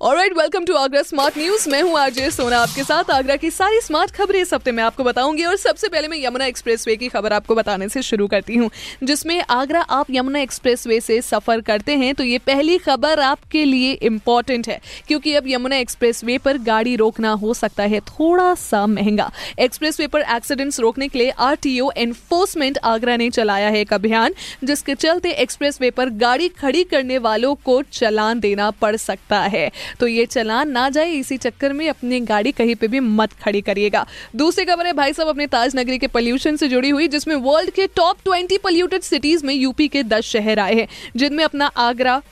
alright welcome to Agra smart news मैं हूँ RJ सोना आपके साथ आगरा की सारी स्मार्ट खबरें इस हफ़्ते में आपको बताऊँगी और सबसे पहले मैं यमुना एक्सप्रेसवे की खबर आपको बताने से शुरू करती हूँ, जिसमें आगरा आप यमुना एक्सप्रेसवे से सफ़र करते हैं तो ये पहली खबर आपके लिए इंपॉर्टेंट है, क्योंकि अब यमुना एक्सप्रेसवे पर गाड़ी रोकना हो सकता है, थोड़ा सा महँगा। एक्सप्रेसवे पर एक्सीडेंट्स रोकने के लिए आरटीओ एनफोर्समेंट आगरा ने चलाया है एक अभियान, जिसके चलते एक्सप्रेसवे पर गाड़ी खड़ी करने वालों को चलान देना पड़ सकता है। तो ये चलान ना जाए, इसी चक्कर में अपनी गाड़ी कहीं पे भी मत खड़ी करिएगा। दूसरी खबर है, भाई साहब, अपने ताज नगरी के पॉल्यूशन से जुड़ी हुई, जिसमें वर्ल्ड के टॉप ट्वेंटी पोल्यूटेड सिटीज़ में यूपी के दस शहर आए हैं, जिनमें अपना आगरा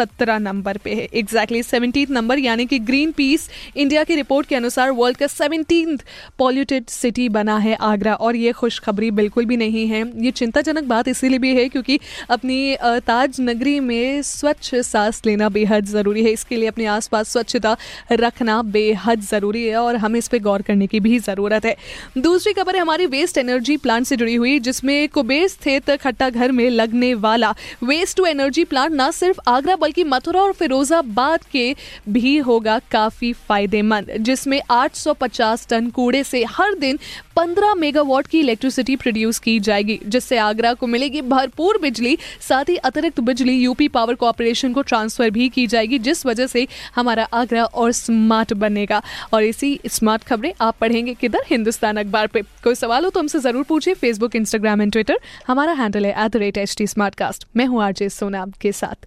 सत्रह नंबर पे है। एग्जैक्टली सेवनटीन नंबर यानी कि ग्रीन पीस इंडिया की रिपोर्ट के अनुसार वर्ल्ड का सेवनटीन पॉल्यूटेड सिटी बना है आगरा। और ये खुशखबरी बिल्कुल भी नहीं है। ये चिंताजनक बात इसीलिए भी है क्योंकि अपनी ताज नगरी में स्वच्छ सांस लेना बेहद ज़रूरी है। इसके लिए अपने आसपास स्वच्छता रखना बेहद ज़रूरी है और हमें इस पर गौर करने की भी ज़रूरत है। दूसरी खबर है हमारी वेस्ट एनर्जी प्लांट से जुड़ी हुई, जिसमें कुबेर स्थित खट्टा घर में लगने वाला वेस्ट टू एनर्जी प्लांट न सिर्फ़ आगरा, बल्कि मथुरा और फिरोजाबाद के भी होगा काफ़ी फ़ायदेमंद, जिसमें 850 टन कूड़े से हर दिन 15 मेगावाट की इलेक्ट्रिसिटी प्रोड्यूस की जाएगी, जिससे आगरा को मिलेगी भरपूर बिजली, साथ ही अतिरिक्त बिजली यूपी पावर कॉरपोरेशन को ट्रांसफ़र भी की जाएगी, जिस वजह से हमारा आगरा और स्मार्ट बनेगा। और इसी स्मार्ट खबरें आप पढ़ेंगे किधर? हिंदुस्तान अखबार पे। कोई सवाल हो तो हमसे ज़रूर पूछिए फेसबुक इंस्टाग्राम एंड ट्विटर हमारा हैंडल है at the rate H T मैं हूँ आरजे सोना के साथ।